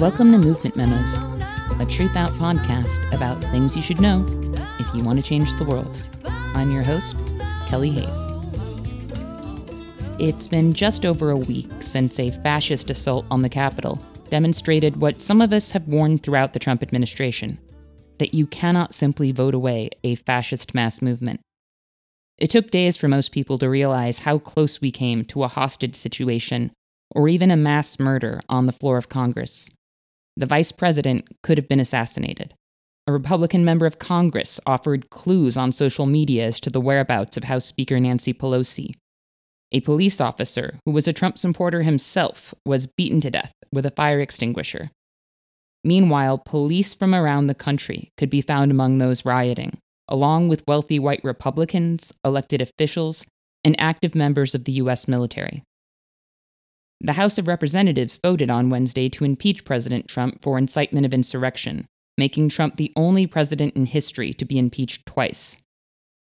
Welcome to Movement Memos, a Truthout podcast about things you should know if you want to change the world. I'm your host, Kelly Hayes. It's been just over a week since a fascist assault on the Capitol demonstrated what some of us have warned throughout the Trump administration that you cannot simply vote away a fascist mass movement. It took days for most people to realize how close we came to a hostage situation or even a mass murder on the floor of Congress. The vice president could have been assassinated. A Republican member of Congress offered clues on social media as to the whereabouts of House Speaker Nancy Pelosi. A police officer, who was a Trump supporter himself, was beaten to death with a fire extinguisher. Meanwhile, police from around the country could be found among those rioting, along with wealthy white Republicans, elected officials, and active members of the U.S. military. The House of Representatives voted on Wednesday to impeach President Trump for incitement of insurrection, making Trump the only president in history to be impeached twice.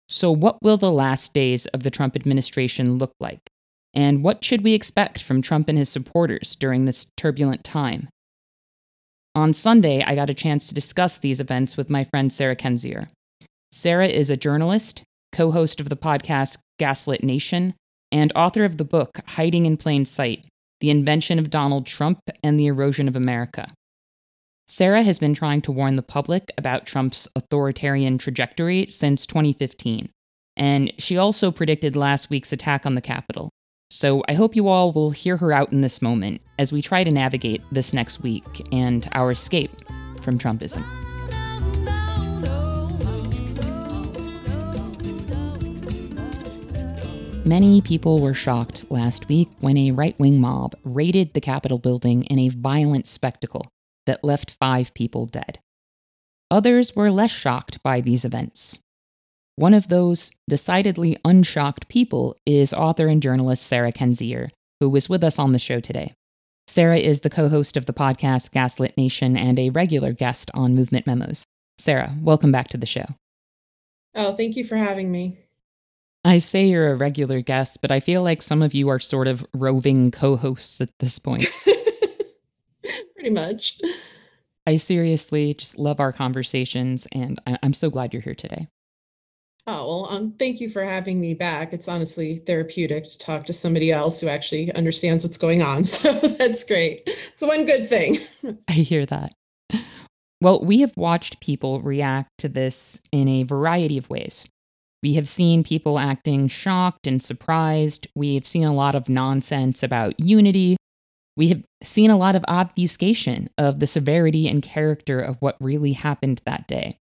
So, what will the last days of the Trump administration look like? And what should we expect from Trump and his supporters during this turbulent time? On Sunday, I got a chance to discuss these events with my friend Sarah Kendzior. Sarah is a journalist, co host of the podcast Gaslit Nation, and author of the book Hiding in Plain Sight The Invention of Donald Trump and the Erosion of America. Sarah has been trying to warn the public about Trump's authoritarian trajectory since 2015, and she also predicted last week's attack on the Capitol. So I hope you all will hear her out in this moment as we try to navigate this next week and our escape from Trumpism. Many people were shocked last week when a right wing mob raided the Capitol building in a violent spectacle that left five people dead. Others were less shocked by these events. One of those decidedly unshocked people is author and journalist Sarah Kendzior, who was with us on the show today. Sarah is the co host of the podcast Gaslit Nation and a regular guest on Movement Memos. Sarah, welcome back to the show. Oh, thank you for having me. I say you're a regular guest, but I feel like some of you are sort of roving co hosts at this point. Pretty much. I seriously just love our conversations, and I- am so glad you're here today. Oh, well, um, thank you for having me back. It's honestly therapeutic to talk to somebody else who actually understands what's going on. So that's great. It's one good thing. I hear that. Well, we have watched people react to this in a variety of ways. We have seen people acting shocked and surprised. We have seen a lot of nonsense about unity. We have seen a lot of obfuscation of the severity and character of what really happened that day.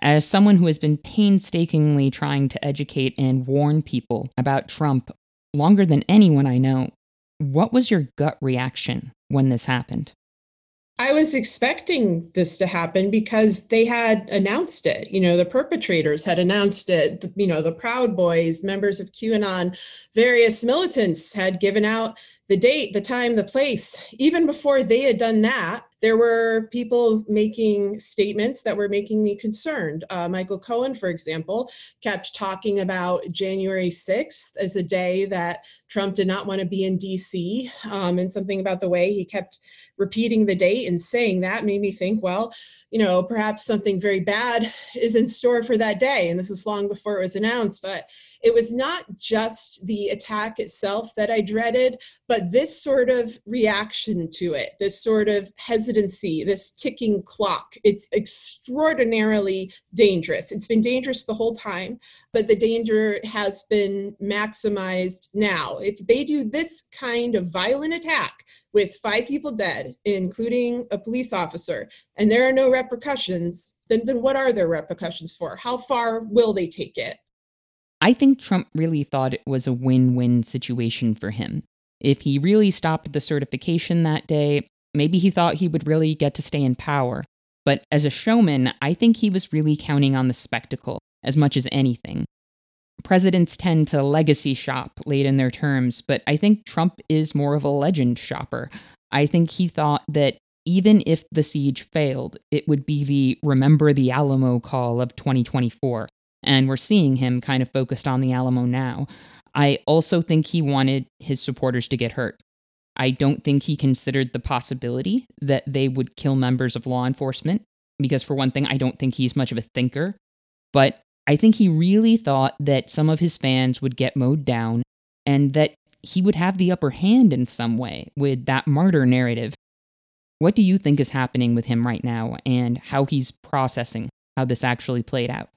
As someone who has been painstakingly trying to educate and warn people about Trump longer than anyone I know, what was your gut reaction when this happened? I was expecting this to happen because they had announced it. You know, the perpetrators had announced it. You know, the Proud Boys, members of QAnon, various militants had given out the date, the time, the place. Even before they had done that, there were people making statements that were making me concerned. Uh, Michael Cohen, for example, kept talking about January 6th as a day that Trump did not want to be in DC, um, and something about the way he kept repeating the date and saying that made me think, well, you know, perhaps something very bad is in store for that day. And this was long before it was announced. But it was not just the attack itself that I dreaded, but this sort of reaction to it, this sort of hesitancy, this ticking clock. It's extraordinarily dangerous. It's been dangerous the whole time, but the danger has been maximized now. If they do this kind of violent attack with five people dead, including a police officer, and there are no repercussions, then, then what are their repercussions for? How far will they take it? I think Trump really thought it was a win win situation for him. If he really stopped the certification that day, maybe he thought he would really get to stay in power. But as a showman, I think he was really counting on the spectacle as much as anything. Presidents tend to legacy shop late in their terms, but I think Trump is more of a legend shopper. I think he thought that even if the siege failed, it would be the remember the Alamo call of 2024 and we're seeing him kind of focused on the Alamo now. I also think he wanted his supporters to get hurt. I don't think he considered the possibility that they would kill members of law enforcement, because for one thing, I don't think he's much of a thinker. But I think he really thought that some of his fans would get mowed down and that he would have the upper hand in some way with that martyr narrative. What do you think is happening with him right now and how he's processing how this actually played out?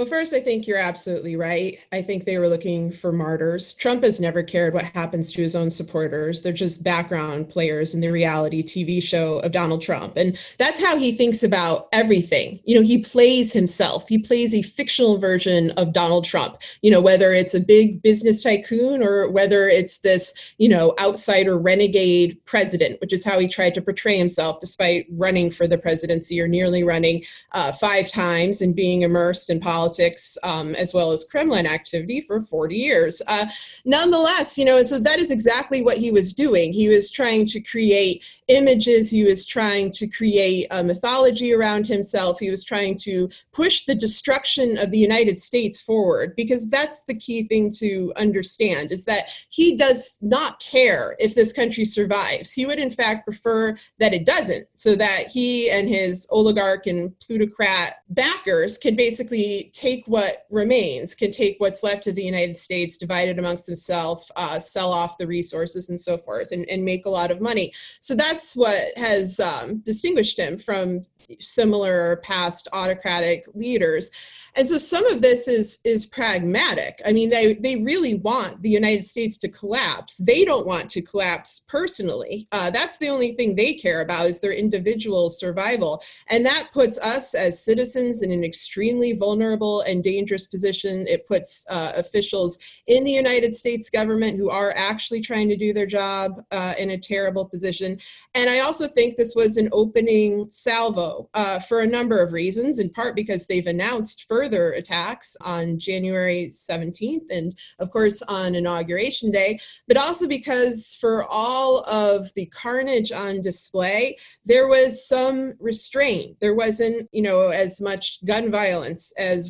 Well, first, I think you're absolutely right. I think they were looking for martyrs. Trump has never cared what happens to his own supporters. They're just background players in the reality TV show of Donald Trump. And that's how he thinks about everything. You know, he plays himself, he plays a fictional version of Donald Trump, you know, whether it's a big business tycoon or whether it's this, you know, outsider renegade president, which is how he tried to portray himself despite running for the presidency or nearly running uh, five times and being immersed in politics politics um, as well as Kremlin activity for 40 years. Uh, nonetheless, you know, and so that is exactly what he was doing. He was trying to create images, he was trying to create a mythology around himself, he was trying to push the destruction of the United States forward because that's the key thing to understand is that he does not care if this country survives. He would, in fact, prefer that it doesn't so that he and his oligarch and plutocrat backers can basically take what remains, can take what's left of the United States, divide it amongst themselves, uh, sell off the resources and so forth, and, and make a lot of money. So that's what has um, distinguished him from similar past autocratic leaders. And so some of this is is pragmatic. I mean, they they really want the United States to collapse. They don't want to collapse personally. Uh, that's the only thing they care about is their individual survival, and that puts us as citizens in an extremely vulnerable and dangerous position. It puts uh, officials in the United States government who are actually trying to do their job uh, in a terrible position. And I also think this was an opening salvo uh, for a number of reasons. In part because they've announced further attacks on January 17th and, of course, on Inauguration Day, but also because for all of the carnage on display, there was some restraint. There wasn't, you know, as much gun violence as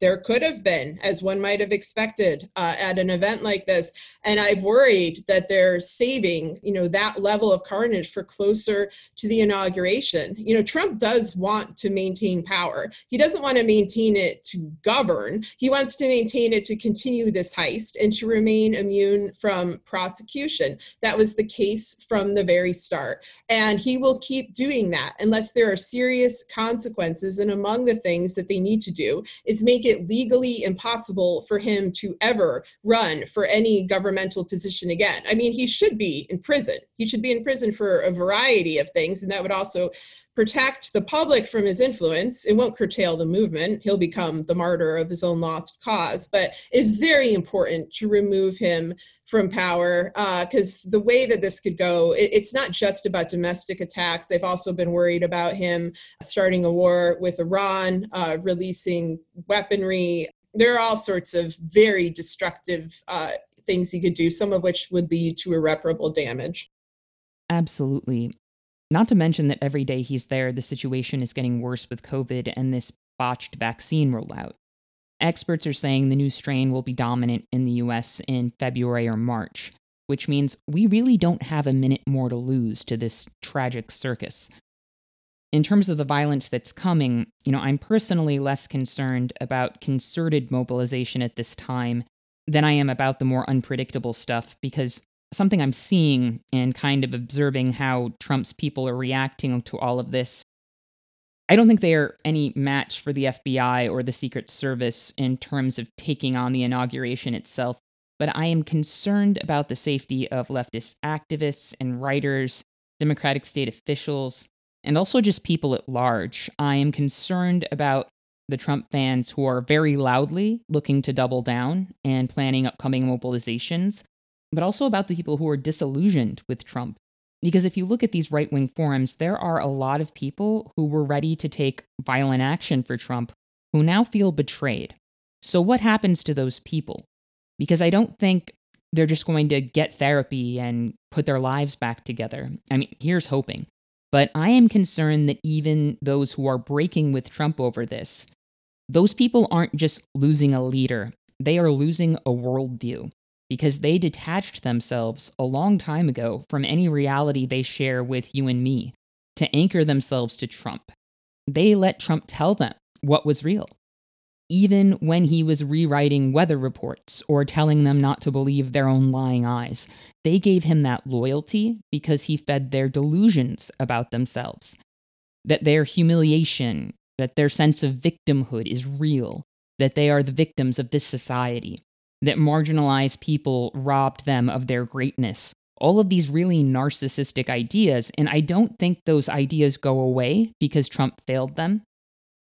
there could have been, as one might have expected uh, at an event like this. And I've worried that they're saving, you know, that level of carnage for closer to the inauguration. You know, Trump does want to maintain power. He doesn't want to maintain it to govern. He wants to maintain it to continue this heist and to remain immune from prosecution. That was the case from the very start. And he will keep doing that unless there are serious consequences. And among the things that they need to do is make it it legally impossible for him to ever run for any governmental position again. I mean, he should be in prison. He should be in prison for a variety of things, and that would also protect the public from his influence. It won't curtail the movement. He'll become the martyr of his own lost cause. But it is very important to remove him from power because uh, the way that this could go, it, it's not just about domestic attacks. They've also been worried about him starting a war with Iran, uh, releasing weaponry. There are all sorts of very destructive uh, things he could do, some of which would lead to irreparable damage. Absolutely. Not to mention that every day he's there, the situation is getting worse with COVID and this botched vaccine rollout. Experts are saying the new strain will be dominant in the US in February or March, which means we really don't have a minute more to lose to this tragic circus. In terms of the violence that's coming, you know, I'm personally less concerned about concerted mobilization at this time than I am about the more unpredictable stuff because something I'm seeing and kind of observing how Trump's people are reacting to all of this. I don't think they are any match for the FBI or the Secret Service in terms of taking on the inauguration itself, but I am concerned about the safety of leftist activists and writers, Democratic state officials, and also just people at large. I am concerned about the Trump fans who are very loudly looking to double down and planning upcoming mobilizations but also about the people who are disillusioned with Trump. Because if you look at these right wing forums, there are a lot of people who were ready to take violent action for Trump who now feel betrayed. So, what happens to those people? Because I don't think they're just going to get therapy and put their lives back together. I mean, here's hoping. But I am concerned that even those who are breaking with Trump over this, those people aren't just losing a leader, they are losing a worldview. Because they detached themselves a long time ago from any reality they share with you and me to anchor themselves to Trump. They let Trump tell them what was real. Even when he was rewriting weather reports or telling them not to believe their own lying eyes, they gave him that loyalty because he fed their delusions about themselves. That their humiliation, that their sense of victimhood is real, that they are the victims of this society, that marginalized people robbed them of their greatness. All of these really narcissistic ideas, and I don't think those ideas go away because Trump failed them.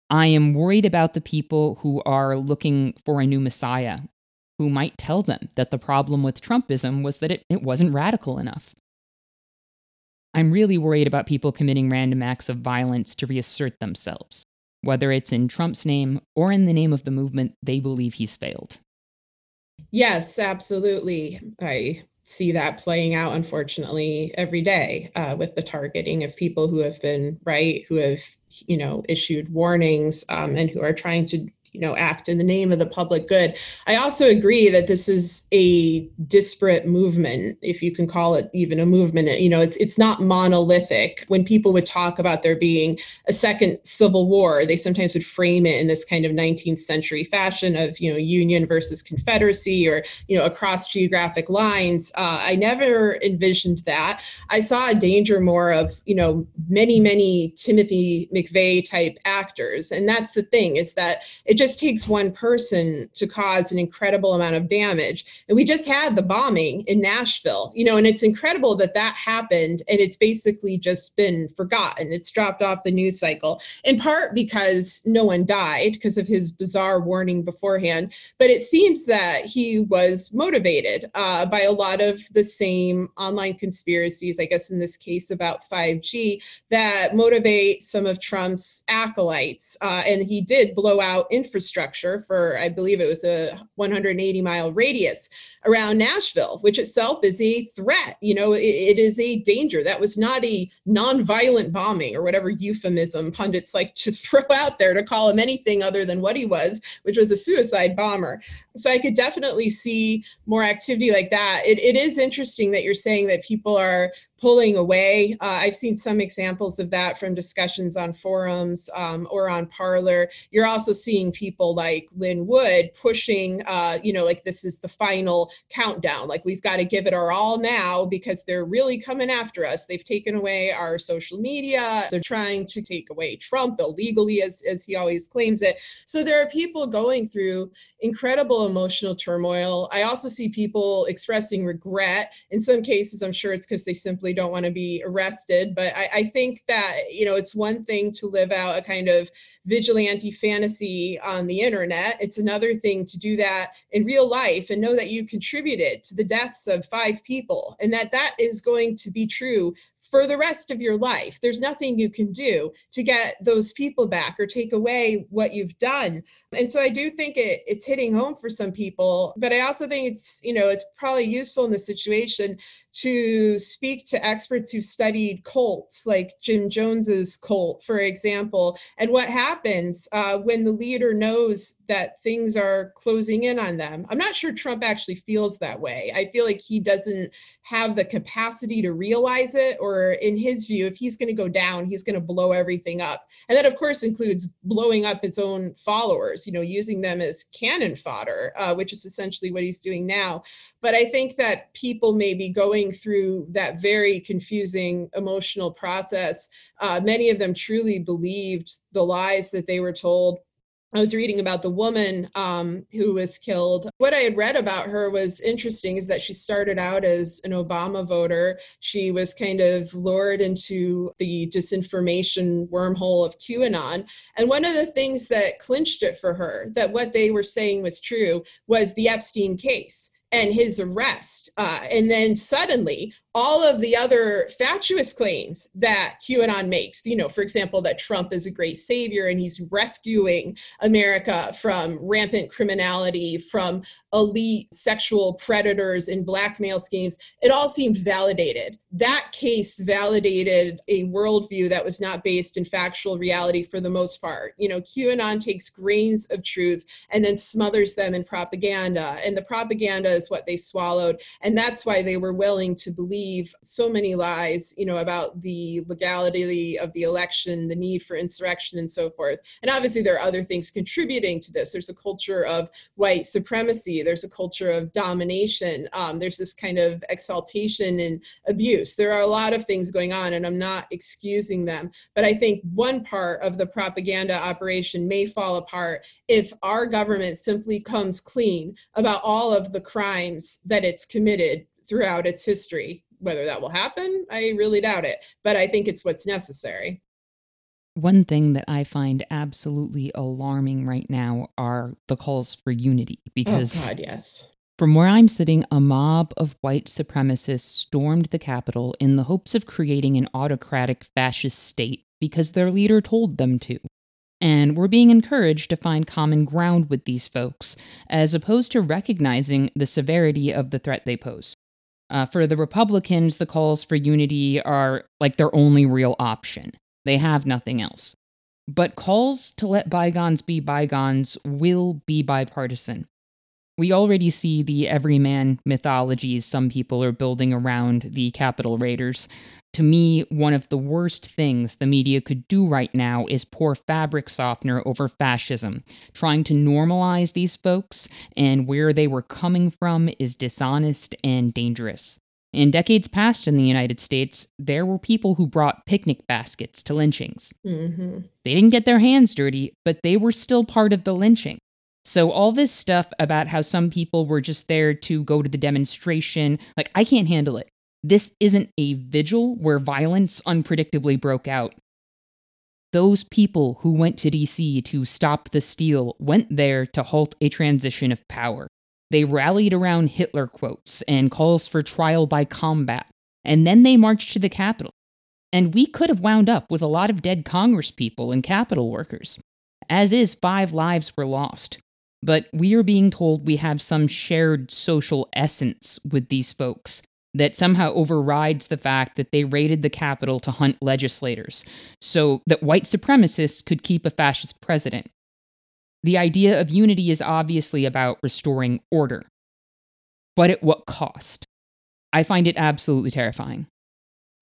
I am worried about the people who are looking for a new messiah, who might tell them that the problem with Trumpism was that it, it wasn't radical enough. I'm really worried about people committing random acts of violence to reassert themselves, whether it's in Trump's name or in the name of the movement they believe he's failed. Yes, absolutely. I see that playing out, unfortunately, every day uh, with the targeting of people who have been right, who have, you know, issued warnings um, and who are trying to you know act in the name of the public good. I also agree that this is a disparate movement if you can call it even a movement. You know it's it's not monolithic. When people would talk about there being a second civil war they sometimes would frame it in this kind of 19th century fashion of you know union versus confederacy or you know across geographic lines. Uh, i never envisioned that. I saw a danger more of you know many many timothy mcveigh type actors. And that's the thing is that it just takes one person to cause an incredible amount of damage. And we just had the bombing in Nashville, you know, and it's incredible that that happened and it's basically just been forgotten. It's dropped off the news cycle, in part because no one died because of his bizarre warning beforehand. But it seems that he was motivated uh, by a lot of the same online conspiracies, I guess in this case about 5G, that motivate some of Trump's acolytes. Uh, and he did blow out infrastructure for, I believe it was a 180 mile radius around Nashville, which itself is a threat. You know, it, it is a danger. That was not a nonviolent bombing or whatever euphemism pundits like to throw out there to call him anything other than what he was, which was a suicide bomber. So I could definitely see more activity like that. It, it is interesting that you're saying that people are pulling away. Uh, I've seen some examples of that from discussions on forums um, or on Parler. You're also seeing people like Lin Wood pushing, uh, you know, like this is the final countdown. Like we've got to give it our all now because they're really coming after us. They've taken away our social media. They're trying to take away Trump illegally, as, as he always claims it. So there are people going through incredible emotional turmoil. I also see people expressing regret. In some cases, I'm sure it's because they simply don't want to be arrested. But I, I, think that, you know, it's one thing to live out a kind of vigilante fantasy on the internet. It's another thing to do that in real life and know that you contributed to the deaths of five people and that that is going to be true for the rest of your life. There's nothing you can do to get those people back or take away what you've done. And so I do think it, it's hitting home for some people, but I also think it's, you know, it's probably useful in the situation to speak to experts who studied cults, like Jim Jones's cult, for example, and what happens uh, when the leader knows that things are closing in on them. I'm not sure Trump actually feels that way. I feel like he doesn't have the capacity to realize it or in his view, if he's going to go down, he's going to blow everything up. And that, of course, includes blowing up his own followers, you know, using them as cannon fodder, uh, which is essentially what he's doing now. But I think that people may be going through that very confusing emotional process. Uh, many of them truly believed the lies that they were told I was reading about the woman um, who was killed. What I had read about her was interesting is that she started out as an Obama voter. She was kind of lured into the disinformation wormhole of QAnon. And one of the things that clinched it for her, that what they were saying was true, was the Epstein case and his arrest. Uh, and then suddenly, all of the other fatuous claims that QAnon makes, you know, for example, that Trump is a great savior and he's rescuing America from rampant criminality, from elite sexual predators and blackmail schemes, it all seemed validated. That case validated a worldview that was not based in factual reality for the most part. You know, QAnon takes grains of truth and then smothers them in propaganda. And the propaganda is what they swallowed. And that's why they were willing to believe so many lies, you know, about the legality of the election, the need for insurrection, and so forth. And obviously, there are other things contributing to this. There's a culture of white supremacy, there's a culture of domination, um, there's this kind of exaltation and abuse. There are a lot of things going on, and I'm not excusing them. But I think one part of the propaganda operation may fall apart if our government simply comes clean about all of the crimes that it's committed throughout its history. Whether that will happen, I really doubt it, but I think it's what's necessary. One thing that I find absolutely alarming right now are the calls for unity oh, because oh God, yes. From where I'm sitting, a mob of white supremacists stormed the Capitol in the hopes of creating an autocratic fascist state because their leader told them to. And we're being encouraged to find common ground with these folks, as opposed to recognizing the severity of the threat they pose. Uh, for the Republicans, the calls for unity are like their only real option. They have nothing else. But calls to let bygones be bygones will be bipartisan. We already see the everyman mythologies some people are building around the Capitol Raiders. To me, one of the worst things the media could do right now is pour fabric softener over fascism, trying to normalize these folks, and where they were coming from is dishonest and dangerous. In decades past in the United States, there were people who brought picnic baskets to lynchings. Mm-hmm. They didn't get their hands dirty, but they were still part of the lynching. So, all this stuff about how some people were just there to go to the demonstration, like, I can't handle it. This isn't a vigil where violence unpredictably broke out. Those people who went to DC to stop the steal went there to halt a transition of power. They rallied around Hitler quotes and calls for trial by combat, and then they marched to the Capitol. And we could have wound up with a lot of dead Congresspeople and Capitol workers. As is, five lives were lost. But we are being told we have some shared social essence with these folks that somehow overrides the fact that they raided the Capitol to hunt legislators, so that white supremacists could keep a fascist president. The idea of unity is obviously about restoring order. But at what cost? I find it absolutely terrifying.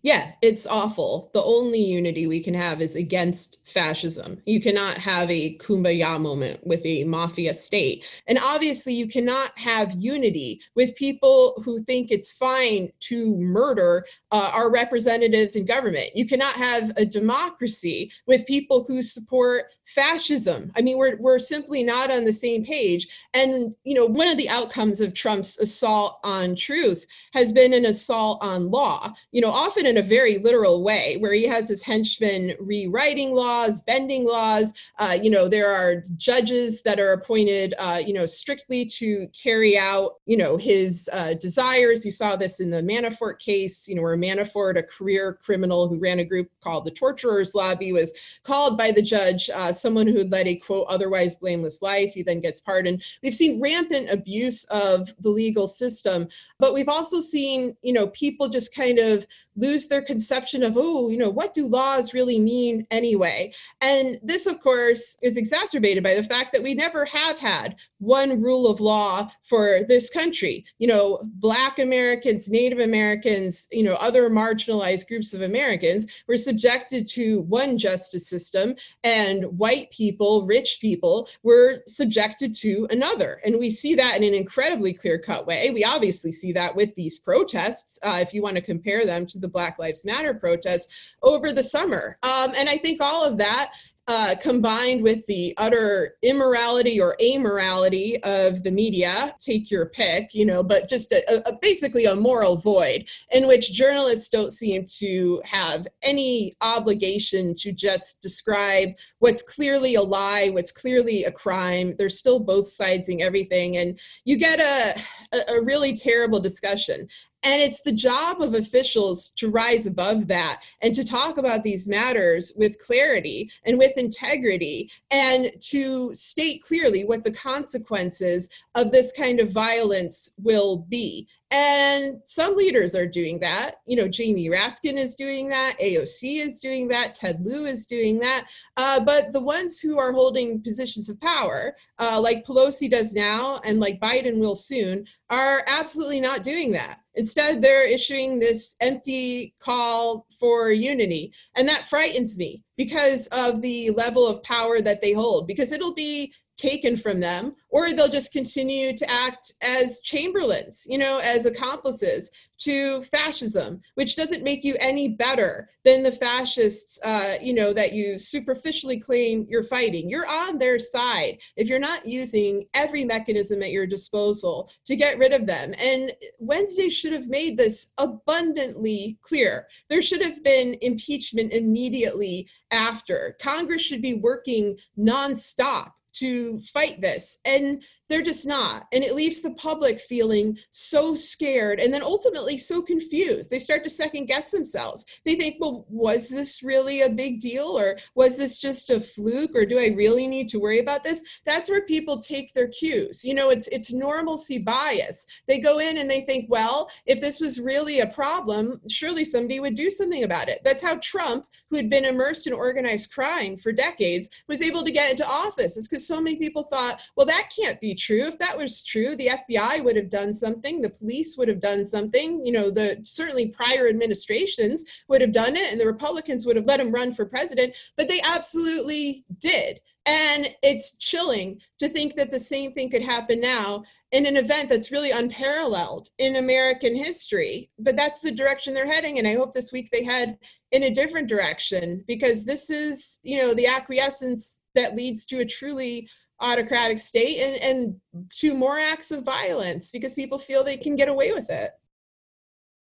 Yeah, it's awful. The only unity we can have is against fascism. You cannot have a kumbaya moment with a mafia state. And obviously, you cannot have unity with people who think it's fine to murder uh, our representatives in government. You cannot have a democracy with people who support fascism. I mean, we're, we're simply not on the same page. And, you know, one of the outcomes of Trump's assault on truth has been an assault on law. You know, often in a very literal way, where he has his henchmen rewriting laws, bending laws. Uh, you know, there are judges that are appointed, uh, you know, strictly to carry out, you know, his uh, desires. You saw this in the Manafort case, you know, where Manafort, a career criminal who ran a group called the Torturers Lobby, was called by the judge uh, someone who led a quote otherwise blameless life. He then gets pardoned. We've seen rampant abuse of the legal system, but we've also seen, you know, people just kind of lose their conception of, oh, you know, what do laws really mean anyway? And this, of course, is exacerbated by the fact that we never have had one rule of law for this country. You know, Black Americans, Native Americans, you know, other marginalized groups of Americans were subjected to one justice system, and white people, rich people, were subjected to another. And we see that in an incredibly clear cut way. We obviously see that with these protests, uh, if you want to compare them to the Black Black Lives Matter protests over the summer. Um, and I think all of that uh, combined with the utter immorality or amorality of the media, take your pick, you know, but just a, a, basically a moral void in which journalists don't seem to have any obligation to just describe what's clearly a lie, what's clearly a crime. They're still both sidesing everything. And you get a, a really terrible discussion. And it's the job of officials to rise above that and to talk about these matters with clarity and with integrity and to state clearly what the consequences of this kind of violence will be. And some leaders are doing that. You know, Jamie Raskin is doing that. AOC is doing that. Ted Lieu is doing that. Uh, but the ones who are holding positions of power, uh, like Pelosi does now and like Biden will soon, are absolutely not doing that. Instead, they're issuing this empty call for unity. And that frightens me because of the level of power that they hold, because it'll be taken from them, or they'll just continue to act as chamberlains, you know, as accomplices to fascism, which doesn't make you any better than the fascists, uh, you know, that you superficially claim you're fighting. You're on their side if you're not using every mechanism at your disposal to get rid of them. And Wednesday should have made this abundantly clear. There should have been impeachment immediately after. Congress should be working nonstop to fight this and they're just not. And it leaves the public feeling so scared and then ultimately so confused. They start to second guess themselves. They think well was this really a big deal or was this just a fluke or do i really need to worry about this? That's where people take their cues. You know it's it's normalcy bias. They go in and they think well if this was really a problem surely somebody would do something about it. That's how trump who had been immersed in organized crime for decades was able to get into office. It's because so many people thought well that can't be true. If that was true, the FBI would have done something, the police would have done something, you know, the certainly prior administrations would have done it and the Republicans would have let him run for president, but they absolutely did. And it's chilling to think that the same thing could happen now in an event that's really unparalleled in American history. But that's the direction they're heading. And I hope this week they head in a different direction because this is, you know, the acquiescence that leads to a truly autocratic state and, and to more acts of violence because people feel they can get away with it.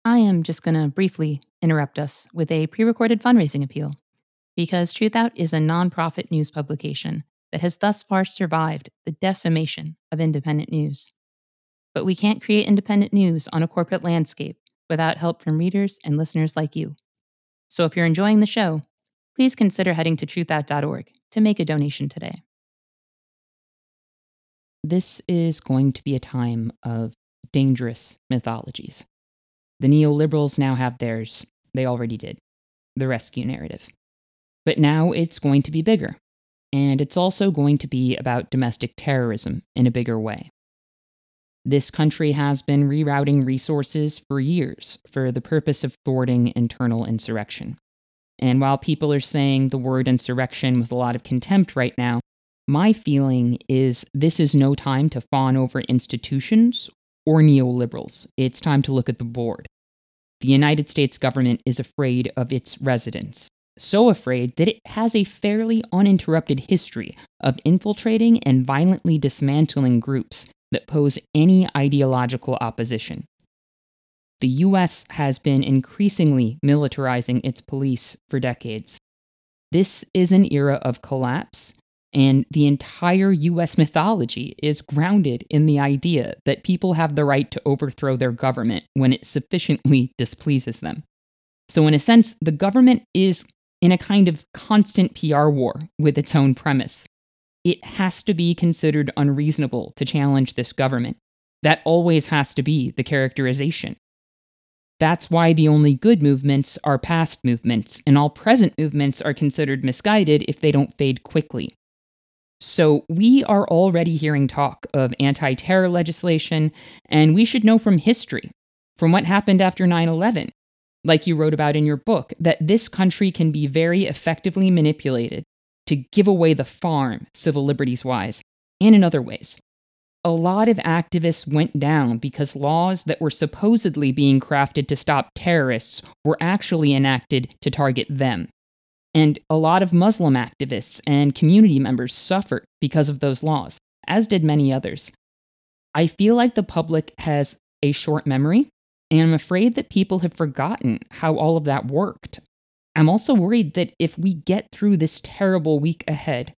I am just going to briefly interrupt us with a pre recorded fundraising appeal because Truthout is a nonprofit news publication that has thus far survived the decimation of independent news. But we can't create independent news on a corporate landscape without help from readers and listeners like you. So if you're enjoying the show, please consider heading to truthout.org to make a donation today. This is going to be a time of dangerous mythologies. The neoliberals now have theirs. They already did. The rescue narrative. But now it's going to be bigger. And it's also going to be about domestic terrorism in a bigger way. This country has been rerouting resources for years for the purpose of thwarting internal insurrection. And while people are saying the word insurrection with a lot of contempt right now, my feeling is this is no time to fawn over institutions or neoliberals. It's time to look at the board. The United States government is afraid of its residents, so afraid that it has a fairly uninterrupted history of infiltrating and violently dismantling groups that pose any ideological opposition. The US has been increasingly militarizing its police for decades. This is an era of collapse and the entire US mythology is grounded in the idea that people have the right to overthrow their government when it sufficiently displeases them. So, in a sense, the government is in a kind of constant PR war with its own premise. It has to be considered unreasonable to challenge this government. That always has to be the characterization. That's why the only good movements are past movements, and all present movements are considered misguided if they don't fade quickly. So, we are already hearing talk of anti terror legislation, and we should know from history, from what happened after 9 11, like you wrote about in your book, that this country can be very effectively manipulated to give away the farm, civil liberties wise, and in other ways. A lot of activists went down because laws that were supposedly being crafted to stop terrorists were actually enacted to target them. And a lot of Muslim activists and community members suffered because of those laws, as did many others. I feel like the public has a short memory, and I'm afraid that people have forgotten how all of that worked. I'm also worried that if we get through this terrible week ahead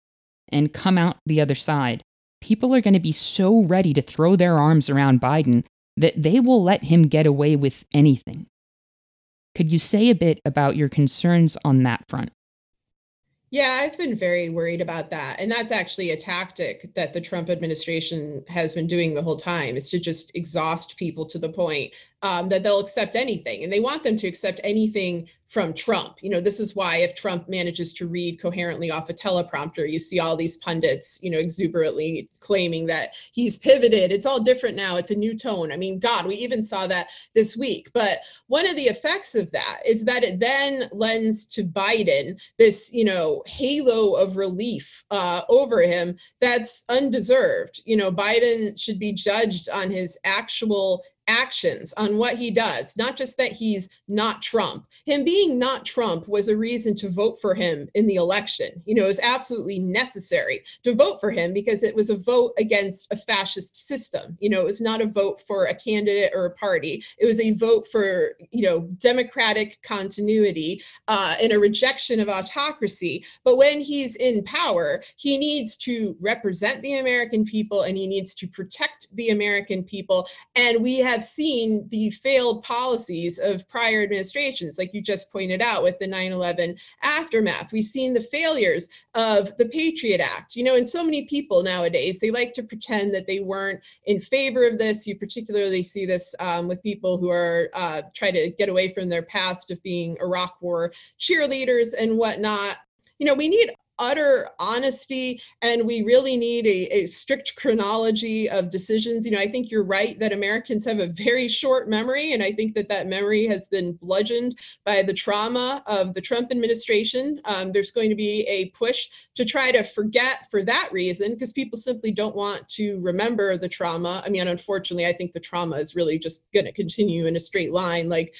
and come out the other side, people are going to be so ready to throw their arms around Biden that they will let him get away with anything. Could you say a bit about your concerns on that front? Yeah, I've been very worried about that. And that's actually a tactic that the Trump administration has been doing the whole time is to just exhaust people to the point um, that they'll accept anything. And they want them to accept anything from Trump. You know, this is why if Trump manages to read coherently off a teleprompter, you see all these pundits, you know, exuberantly claiming that he's pivoted. It's all different now. It's a new tone. I mean, God, we even saw that this week. But one of the effects of that is that it then lends to Biden this, you know, halo of relief uh, over him that's undeserved. You know, Biden should be judged on his actual actions on what he does, not just that he's not Trump. Him being not Trump was a reason to vote for him in the election. You know, it was absolutely necessary to vote for him because it was a vote against a fascist system. You know, it was not a vote for a candidate or a party. It was a vote for, you know, democratic continuity uh, and a rejection of autocracy. But when he's in power, he needs to represent the American people and he needs to protect the American people. And we have have seen the failed policies of prior administrations, like you just pointed out with the 9 11 aftermath. We've seen the failures of the Patriot Act. You know, and so many people nowadays, they like to pretend that they weren't in favor of this. You particularly see this um, with people who are uh, try to get away from their past of being Iraq War cheerleaders and whatnot you know, we need utter honesty and we really need a, a, strict chronology of decisions. You know i think you're right that americans have a very short memory and i think that that memory has been bludgeoned by the trauma of the trump administration. Um, there's going to be a push to try to forget for that reason because people simply don't want to remember the trauma. I mean unfortunately i think the trauma is really just going to continue in a straight line. Like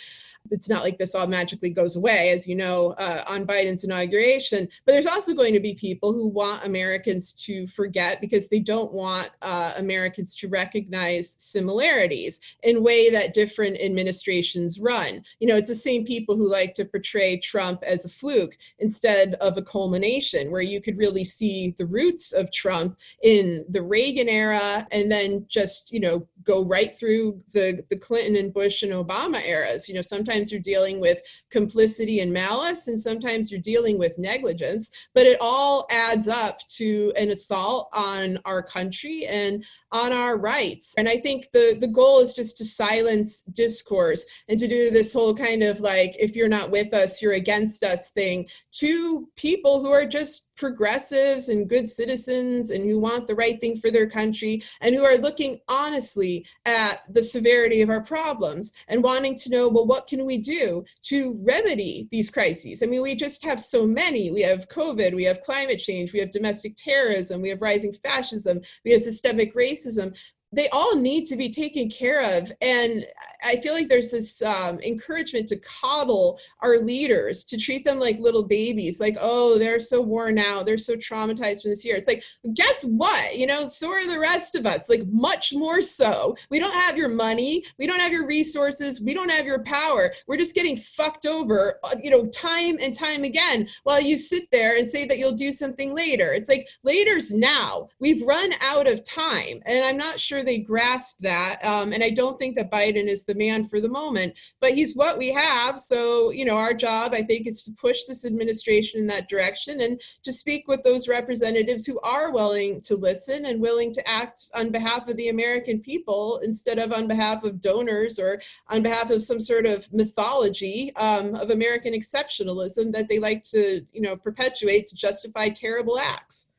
it's not like this all magically goes away, as you know, uh, on Biden's inauguration. But there's also going to be people who want Americans to forget because they don't want uh, Americans to recognize similarities in way that different administrations run. You know, it's the same people who like to portray Trump as a fluke instead of a culmination, where you could really see the roots of Trump in the Reagan era and then just, you know, go right through the, the Clinton and Bush and Obama eras. You know, sometimes you're dealing with complicity and malice, and sometimes you're dealing with negligence, but it all adds up to an assault on our country and on our rights. And I think the, the goal is just to silence discourse and to do this whole kind of like, if you're not with us, you're against us thing to people who are just progressives and good citizens and who want the right thing for their country and who are looking honestly at the severity of our problems and wanting to know well what can we do to remedy these crises? I mean we just have so many. We have covid we have climate change we have domestic terrorism we have rising fascism we have systemic racism they all need to be taken care of. And I feel like there's this um, encouragement to coddle our leaders, to treat them like little babies, like, oh, they're so worn out, they're so traumatized from this year. It's like, guess what? You know, so are the rest of us, like, much more so. We don't have your money, we don't have your resources, we don't have your power. We're just getting fucked over, uh, you know, time and time again while you sit there and say that you'll do something later. It's like, later's now. We've run out of time. And I'm not sure they grasp that. Um, and I don't think that Biden is the man for the moment, but he's what we have. So, you know, our job, I think, is to push this administration in that direction and to speak with those representatives who are willing to listen and willing to act on behalf of the American people instead of on behalf of donors or on behalf of some sort of mythology um, of American exceptionalism that they like to, you know, perpetuate to justify terrible acts.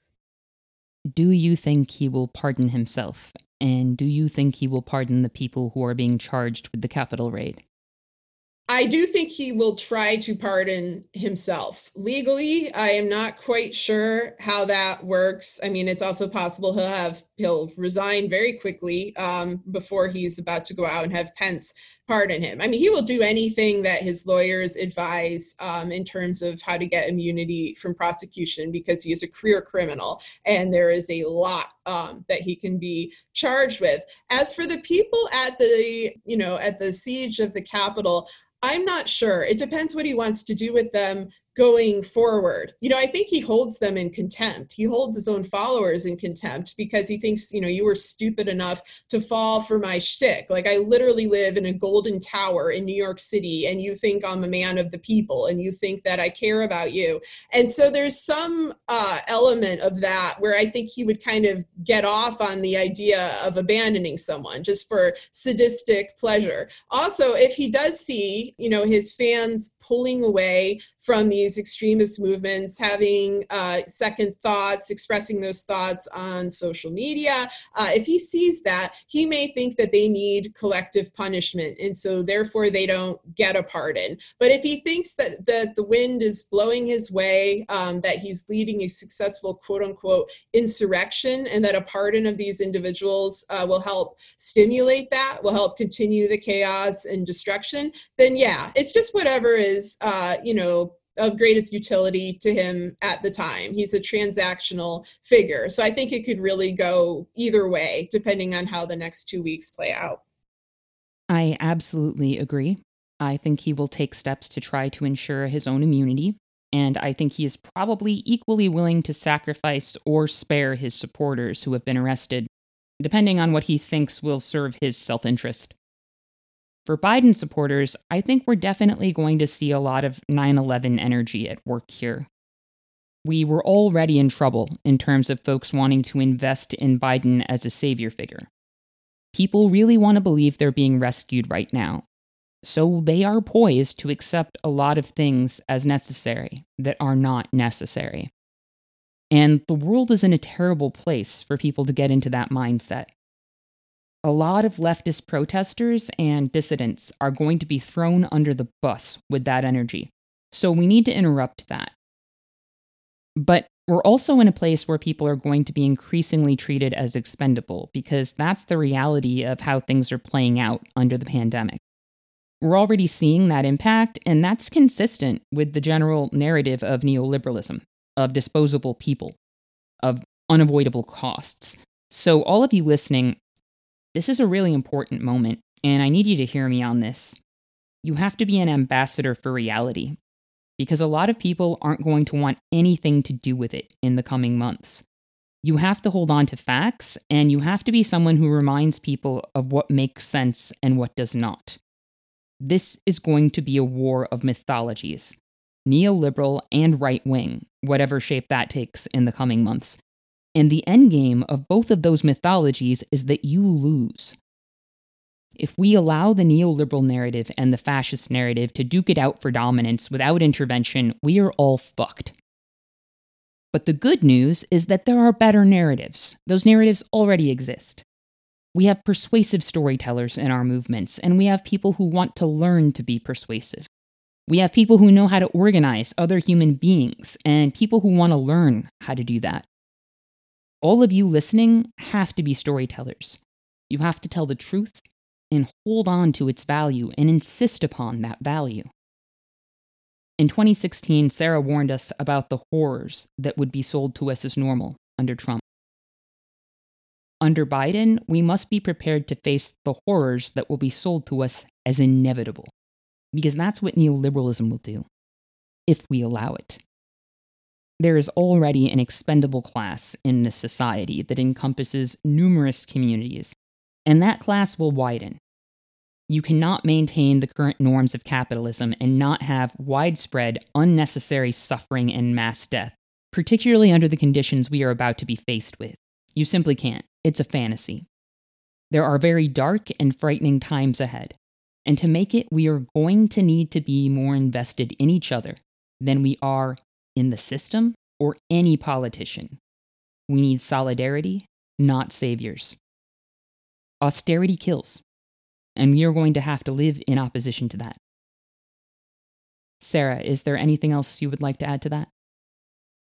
Do you think he will pardon himself and do you think he will pardon the people who are being charged with the Capitol raid? I do think he will try to pardon himself. Legally, I am not quite sure how that works. I mean, it's also possible he'll have he'll resign very quickly um, before he's about to go out and have Pence pardon him. I mean, he will do anything that his lawyers advise um, in terms of how to get immunity from prosecution because he is a career criminal and there is a lot um, that he can be charged with. As for the people at the you know at the siege of the Capitol, I'm not sure. It depends what he wants to do with them going forward. You know, I think he holds them in contempt. He holds his own followers in contempt because he thinks, you know, you were stupid enough to fall for my shtick. Like I literally live in a golden tower in New York City, and you think I'm a man of the people, and you think that I care about you. And so there's some uh, element of that where I think he would kind of get off on the idea of abandoning someone just for sadistic pleasure. Also, if he does see, you know, his fans pulling away from these extremist movements, having uh, second thoughts, expressing those thoughts on social media. Uh, if he sees that, he may think that they need collective punishment, and so therefore they don't get a pardon. But if he thinks that, that the wind is blowing his way, um, that he's leading a successful quote unquote insurrection, and that a pardon of these individuals uh, will help stimulate that, will help continue the chaos and destruction, then yeah, it's just whatever is, uh, you know, of greatest utility to him at the time. He's a transactional figure. So I think it could really go either way, depending on how the next two weeks play out. I absolutely agree. I think he will take steps to try to ensure his own immunity. And I think he is probably equally willing to sacrifice or spare his supporters who have been arrested, depending on what he thinks will serve his self interest. For Biden supporters, I think we're definitely going to see a lot of 9 11 energy at work here. We were already in trouble in terms of folks wanting to invest in Biden as a savior figure. People really want to believe they're being rescued right now. So they are poised to accept a lot of things as necessary that are not necessary. And the world is in a terrible place for people to get into that mindset a lot of leftist protesters and dissidents are going to be thrown under the bus with that energy. So we need to interrupt that. But we're also in a place where people are going to be increasingly treated as expendable because that's the reality of how things are playing out under the pandemic. We're already seeing that impact, and that's consistent with the general narrative of neoliberalism, of disposable people, of unavoidable costs. So, all of you listening, this is a really important moment, and I need you to hear me on this. You have to be an ambassador for reality, because a lot of people aren't going to want anything to do with it in the coming months. You have to hold on to facts, and you have to be someone who reminds people of what makes sense and what does not. This is going to be a war of mythologies neoliberal and right wing, whatever shape that takes in the coming months. And the endgame of both of those mythologies is that you lose. If we allow the neoliberal narrative and the fascist narrative to duke it out for dominance without intervention, we are all fucked. But the good news is that there are better narratives. Those narratives already exist. We have persuasive storytellers in our movements, and we have people who want to learn to be persuasive. We have people who know how to organize other human beings, and people who want to learn how to do that all of you listening have to be storytellers. You have to tell the truth and hold on to its value and insist upon that value. In 2016, Sarah warned us about the horrors that would be sold to us as normal under Trump. Under Biden, we must be prepared to face the horrors that will be sold to us as inevitable, because that's what neoliberalism will do, if we allow it there is already an expendable class in this society that encompasses numerous communities, and that class will widen. You cannot maintain the current norms of capitalism and not have widespread, unnecessary suffering and mass death, particularly under the conditions we are about to be faced with. You simply can't. It's a fantasy. There are very dark and frightening times ahead, and to make it, we are going to need to be more invested in each other than we are in the system or any politician. We need solidarity, not saviors. Austerity kills, and we are going to have to live in opposition to that. Sarah, is there anything else you would like to add to that?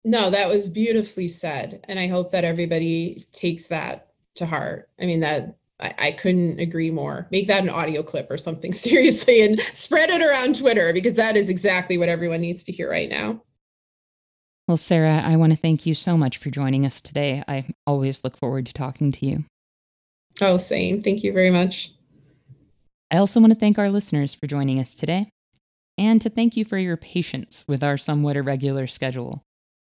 No, that was beautifully said. And I hope that everybody takes that to heart. I mean, that I, I, couldn't agree more. Make that an audio clip or something seriously and spread it around Twitter because that is exactly what everyone needs to hear right now. Well, Sarah, I want to thank you so much for joining us today. I always look forward to talking to you. Oh, same. Thank you very much. I also want to thank our listeners for joining us today. and to thank you for your patience with our somewhat irregular schedule.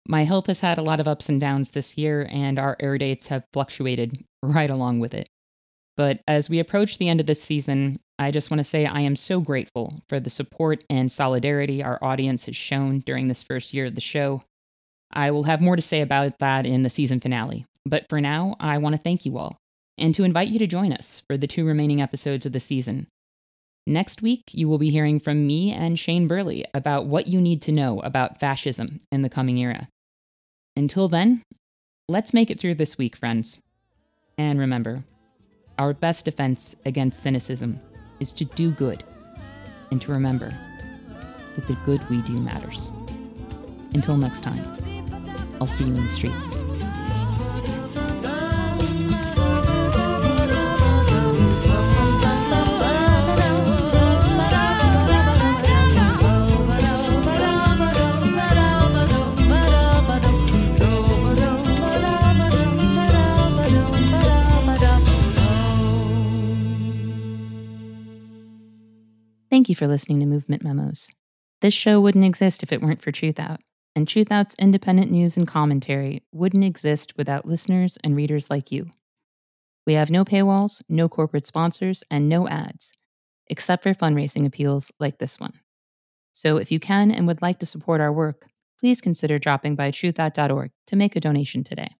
My health has had a lot of ups and downs this year, and our air dates have fluctuated right along with it. But as we approach the end of this season, I just want to say I am so grateful for the support and solidarity our audience has shown during this first year of the show. I will have more to say about that in the season finale, but for now, I want to thank you all and to invite you to join us for the two remaining episodes of the season. Next week, you will be hearing from me and Shane Burley about what you need to know about fascism in the coming era. Until then, let's make it through this week, friends. And remember, our best defense against cynicism is to do good and to remember that the good we do matters. Until next time, I'll see you in the streets. Thank you for listening to Movement Memos. This show wouldn't exist if it weren't for Truthout, and Truthout's independent news and commentary wouldn't exist without listeners and readers like you. We have no paywalls, no corporate sponsors, and no ads, except for fundraising appeals like this one. So if you can and would like to support our work, please consider dropping by truthout.org to make a donation today.